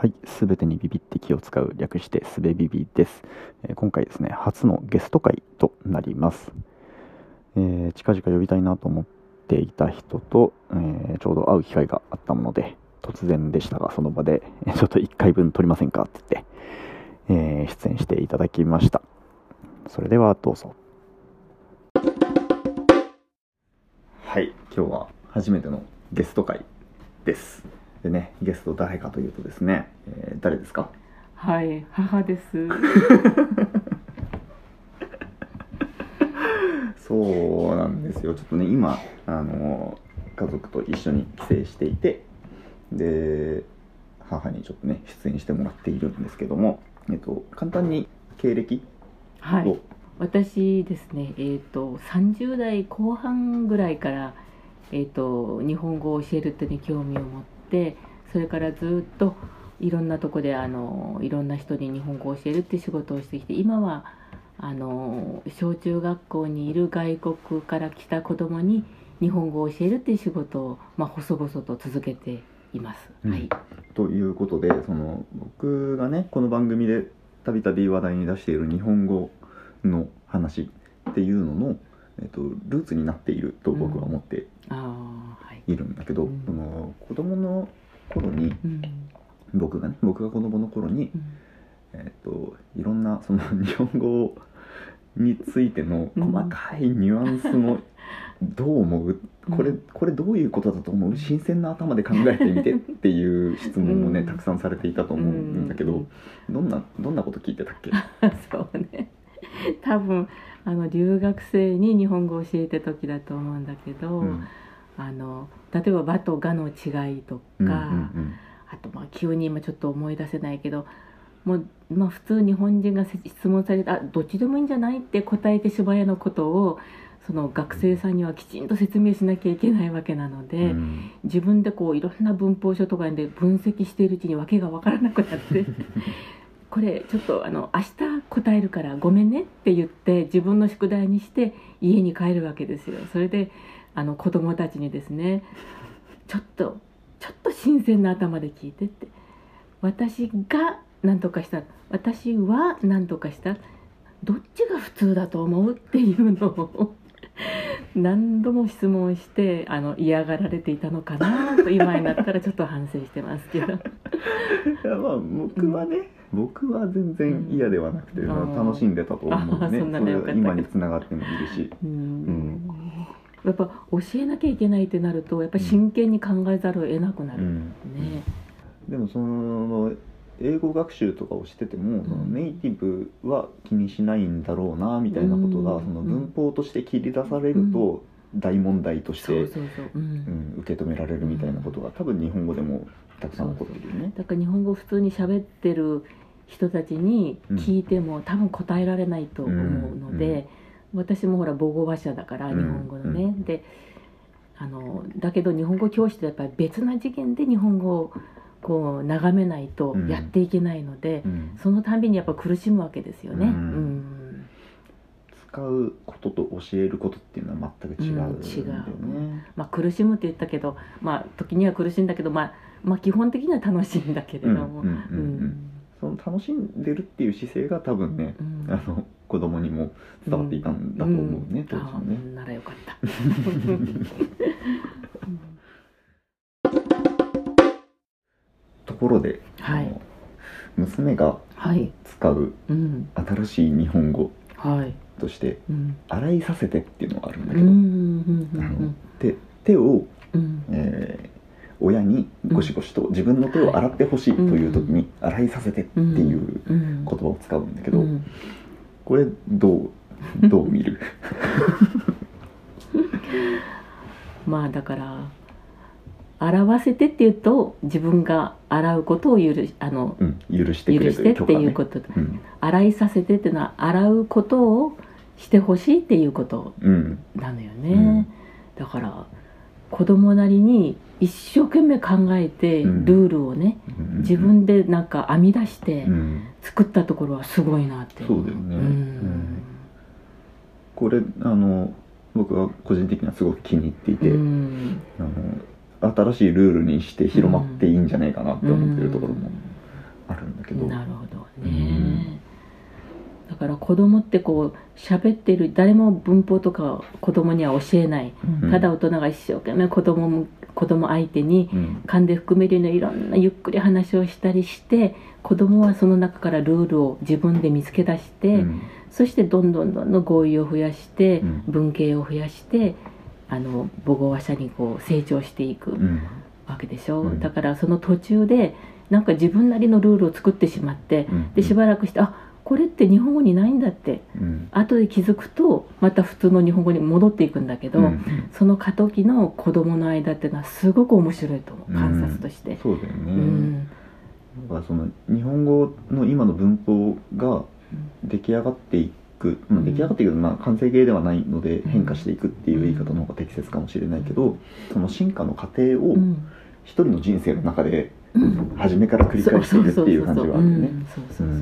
はい、すべてにビビって気を使う略してすべビビです、えー今回ですね、初のゲスト会となります。えー近々呼びたいなと思っていた人と、えーちょうど会う機会があったもので、突然でしたが、その場で、ちょっと1回分撮りませんかって言って、え出演していただきました。それではどうぞ。はい、今日は初めてのゲスト会です。でね、ゲスト誰かというとですね、えー誰ですか？はい、母です。そうなんですよ。ちょっとね今あの家族と一緒に帰省していてで母にちょっとね出演してもらっているんですけども、えっと、簡単に経歴を、はい、私ですね、えっ、と30代後半ぐらいからえっ、と日本語を教えるってに興味を持って、それからずっといろんなとこであのいろんな人に日本語を教えるって仕事をしてきて、今はあの小中学校にいる外国から来た子供に日本語を教えるっていう仕事をまあ細々と続けています。うんはい。ということでその僕がねこの番組でたびたび話題に出している日本語の話っていうのの、えっと、ルーツになっていると僕は思ってい。いるんだけど、うん。その子供の頃にうん。僕がね僕が子供の頃にうん。えっといろんなその 日本語についての細かいニュアンスのどう思う？これこれどういうことだと思う？新鮮な頭で考えてみてっていう質問もねうん。たくさんされていたと思うんだけどどんなどんなこと聞いてたっけ？そうね 多分あの留学生に日本語を教えてた時だと思うんだけど、うんあの例えば「和」と「が」の違いとか、うんうんあとまあ急に今ちょっと思い出せないけどもう、まあ、普通日本人がせ質問されたあどっちでもいいんじゃないって答えてしまえのことをその学生さんにはきちんと説明しなきゃいけないわけなのうんで。自分でこういろんな文法書とかで分析しているうちに訳が分からなくなって これちょっとあの明日答えるからごめんねって言って自分の宿題にして家に帰るわけですよ。それであの子供たちにですねちょっとちょっと新鮮な頭で聞いてって私が何とかした私は何とかしたどっちが普通だと思うっていうのを何度も質問してあの嫌がられていたのかなと今になったらちょっと反省してますけど。いやまあ僕はね、僕は全然嫌ではなくて、うんまあ楽しんでたと思うね。そんな今につながってもいるし。うん。ん。やっぱ教えなきゃいけないってなるとやっぱ真剣に考えざるを得なくなる、うん。ねでもその英語学習とかをしてても、そのネイティブは気にしないんだろうなみたいなことが、うん。その文法として切り出されると大問題として、受け止められるみたいなことが多分日本語でもたくさん起こってるよね。だから日本語を普通に喋ってる人たちに聞いても、多分答えられないと思うので、私もほら母語話者だからうん。日本語のね、であのだけど日本語教師とやっぱり別な次元で日本語をこう眺めないとうん。やっていけないので、うん。そのたんびにやっぱ苦しむわけですよね。ううん。ん使うことと教えることっていうのは全く違うんだようん違ね。まあ、苦しむって言ったけど、まあ、時には苦しいんだけど、まあ、まあ基本的には楽しいんだけれども。うんうんうん。うんその楽しんでるっていう姿勢が多分ね、うん。あの子供にも伝わっていたんだと思うね、ん。当時はね。あならよかった。ところで、はい。娘がはい、使ううん、新しい日本語はい、としてうん、「洗いさせて」っていうのがあるんだうん、けど、うん、あの手手を、うん、えー親にゴシゴシと自分の手を洗ってほしいという時に「洗いさせて」っていううん、言葉を使うんだけど、うん。これどう どう見る？まあだから洗わせてっていうと自分が洗うことを許しあのうん、許して許してってという許可ねいうことうん。洗いさせてっていうのは洗うことをしてほしいっていうことうん。なのよね、だから子供なりに一生懸命考えてうん。ルールをね、うん。自分でなんか編み出してうん。作ったところはすごいなって。思そうだよね。ん。うん。これあの僕は個人的にはすごく気に入っていて、うん。あの新しいルールにして広まっていいんじゃないかなって思ってるところもあるんだけど。なるほどね、だから子供ってこう喋ってる誰も文法とか子供には教えない、うん。ただ大人が一生懸命子供も子供相手にうん。噛んで含めるようないろんなゆっくり話をしたりして子供はその中からルールを自分で見つけ出して、うん。そしてどんどんどんどん語彙を増やして、うん。文系を増やしてあの母語話者にこう成長していくうん。わけでしょ、うん。だからその途中でなんか自分なりのルールを作ってしまってうん。でしばらくしてあこれって日本語にないんだって。うん。後で気づくとまた普通の日本語に戻っていくんだけど、うん。その過渡期の子供の間っていうのはすごく面白いと思う。観察として。そうだよね、うん。だからその日本語の今の文法が出来上がっていく、まあうん。出来上がっていく、まあ、完成形ではないのでん変化していくっていう言い方の方が適切かもしれないけど、その進化の過程をうん。一人の人生の中でうん。初めから繰り返していくっていう感じはあるよね。そうそうそう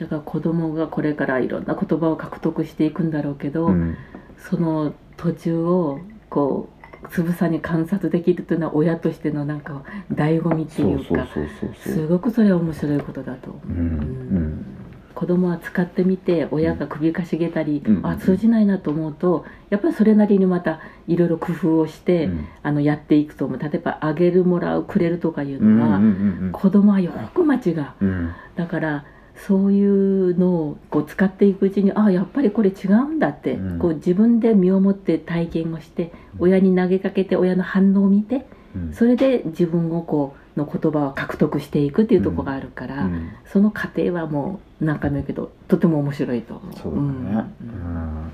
だから子供がこれからいろんな言葉を獲得していくんだろうけど、うん。その途中をこうつぶさに観察できるというのは親としてのなんか醍醐味っていうかすごくそれは面白いことだと思う、うんうん。子供は使ってみて親が首かしげたり、うん。あ通じないなと思うとやっぱりそれなりにまたいろいろ工夫をして、うん。あのやっていくと思う。例えばあげるもらうくれるとかいううんのは、うんうん。子供はよく間違う。うん。だからそういうのをこう使っていくうちにあやっぱりこれ違うんだって、うん。こう自分で身をもって体験をして親に投げかけて親の反応を見てうん。それで自分をこうの言葉を獲得していくっていうところがあるから、うん。その過程はもう何回も言うけどとても面白いと思う。そうだね、うん。うん。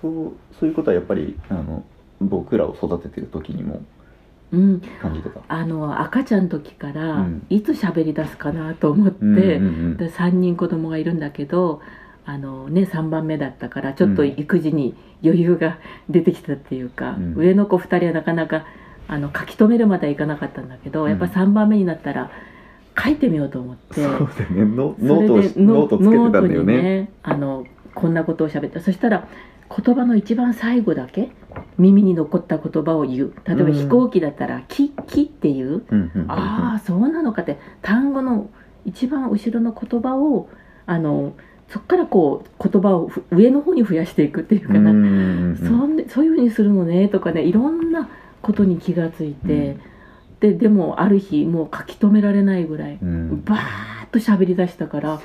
そうそういうことはやっぱりあの僕らを育ててる時にもうん、感じてた。あの赤ちゃんの時から、うん。いつ喋り出すかなと思って、うんうんうんで3人子供がいるんだけどあの、ね、3番目だったからちょっと育児に余裕が出てきたっていうか、うん。上の子2人はなかなかあの書き留めるまではいかなかったんだけど、うん。やっぱ3番目になったら書いてみようと思って。そうだよね。ノートをノートつけてたんだよノートにね。あのこんなことを喋ってそしたら言葉の一番最後だけ耳に残った言葉を言う。例えばうん。飛行機だったら「き」「き」っていう。うんうんうんうん。ああそうなのかって単語の一番後ろの言葉をあのそこからこう言葉をふ上の方に増やしていくっていうかな、うんうんうん。そんでそういうふうにするのねとかねいろんなことに気がついて、ででもある日もう書き留められないぐらい、うん。バーッと喋り出したから。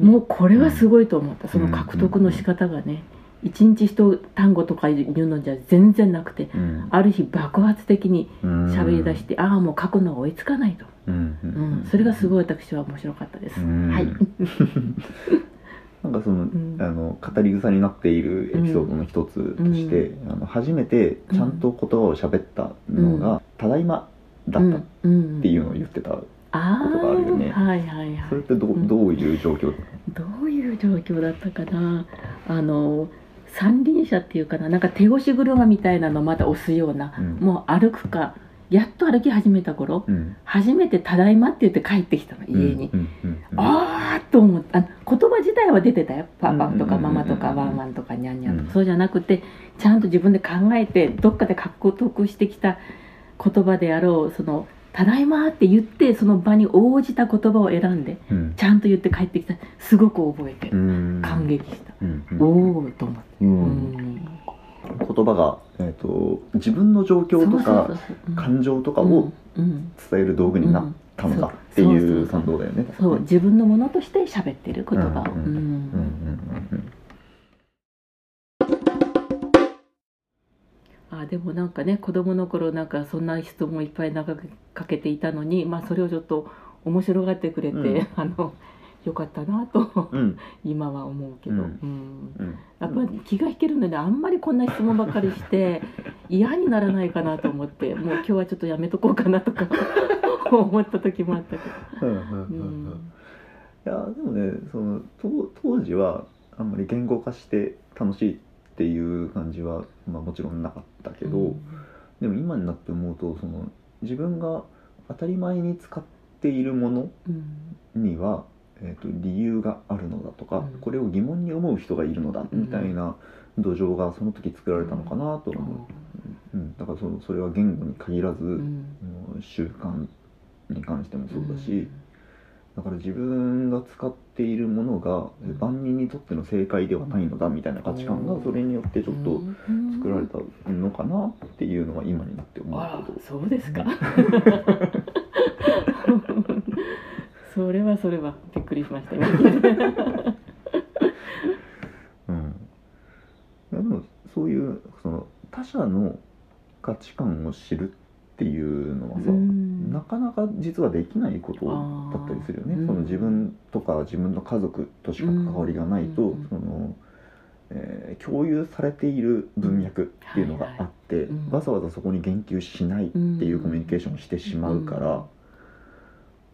もうこれはすごいと思った、その獲得の仕方がね一日一単語とか言うのじゃ全然なくてうん。ある日爆発的にうん。喋り出して、ああもう書くのが追いつかないと、うんううん。ん、それがすごい私は面白かったです、うん。はい、なんかその、ん。あの語り草になっているエピソードの一つとして、あの初めてちゃんと言葉を喋ったのが「ただいま」だったっうん。ていうのを言ってた、あことがあるよね。ーはいはいはい。それってど,、うんどういう状況どういう状況だったかなあの三輪車っていうかななんか手押し車みたいなのまだ押すような、うん。もう歩くかやっと歩き始めた頃うん。初めて「ただいま」って言って帰ってきたの家に、ああと思ってあ言葉自体は出てたよ。パパとかママとかワンワンとかニャンニャンとか、うん。そうじゃなくてちゃんと自分で考えてどっかで獲得してきた言葉であろうその「ただいま」って言ってその場に応じた言葉を選んでうん。ちゃんと言って帰ってきた。すごく覚えて感激した、うんうん。おおと思って、ううん。ん言葉が、えー、と自分の状況とか感情とかをうん。伝える道具になったのだってうんいう感動だよね。そう。自分のものとして喋ってる言葉。を、でもなんかね子供の頃なんかそんな質問いっぱい投げかけていたのに、まあ、それをちょっと面白がってくれて、うん。あのよかったなとうん。今は思うけど、うん。やっぱり気が引けるのであんまりこんな質問ばっかりして 嫌にならないかなと思ってもう今日はちょっとやめとこうかなとか 思った時もあったけど、いやでもねその当当時はあんまり言語化して楽しいっていう感じは、まあ、もちろんなかったけど、でも今になって思うとその自分が当たり前に使っているものうん。には、えー、と理由があるのだとか、うん。これを疑問に思う人がいるのだうん。みたいな土壌がその時作られたのかなと思う、うん。だからそのそれは言語に限らず、習慣に関してもそうだし、だから自分が使っているものがうん。万人にとっての正解ではないのだみたいな価値観がそれによってちょっと作られたのかなっていうのは今になって思うけどそうですか。それはそれはびっくりしましたうん、でもそういうその他者の価値観を知るっていうのはさ、うん。なかなか実はできないことだったりするよね。その自分とか自分の家族としか関わりがないと、うん。そのえー共有されている文脈っていうのがあって、はいはいうん。わざわざそこに言及しないっていうコミュニケーションをしてしまうから、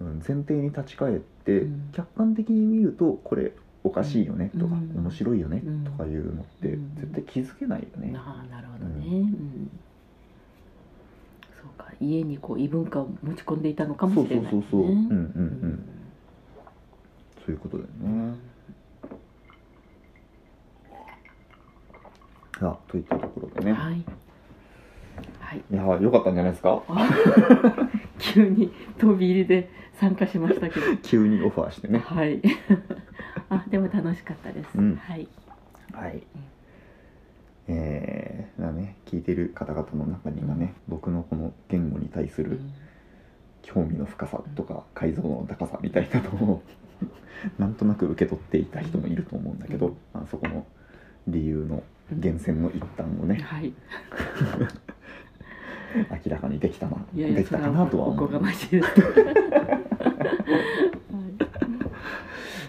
うん。前提に立ち返って、うん。客観的に見るとこれおかしいよねとか、うん。面白いよねうんとかいうのってうん。絶対気づけないよね。ああなるほどね、うんそうか。家にこう異文化を持ち込んでいたのかもしれない、ね、そうそうそうそう。うん。うんうんうん。そういうことだよね。さあといったところでね、はい。はい。いや良かったんじゃないですか？あ 急に飛び入りで参加しましたけど。急にオファーしてね。はい。あでも楽しかったです、うん。はい。はい。えー、聞いてる方々の中にはね僕のこの言語に対する興味の深さとか解像度の高さみたいなのを なんとなく受け取っていた人もいると思うんだけど、まあ、そこの理由の源泉の一端をねはい。明らかにできたなできたかなとはお思う。こがましいです。はい。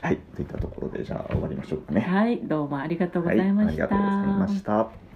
はい。といったところでじゃあ終わりましょうかね。はい、どうもありがとうごはいざいました。ありがとうございました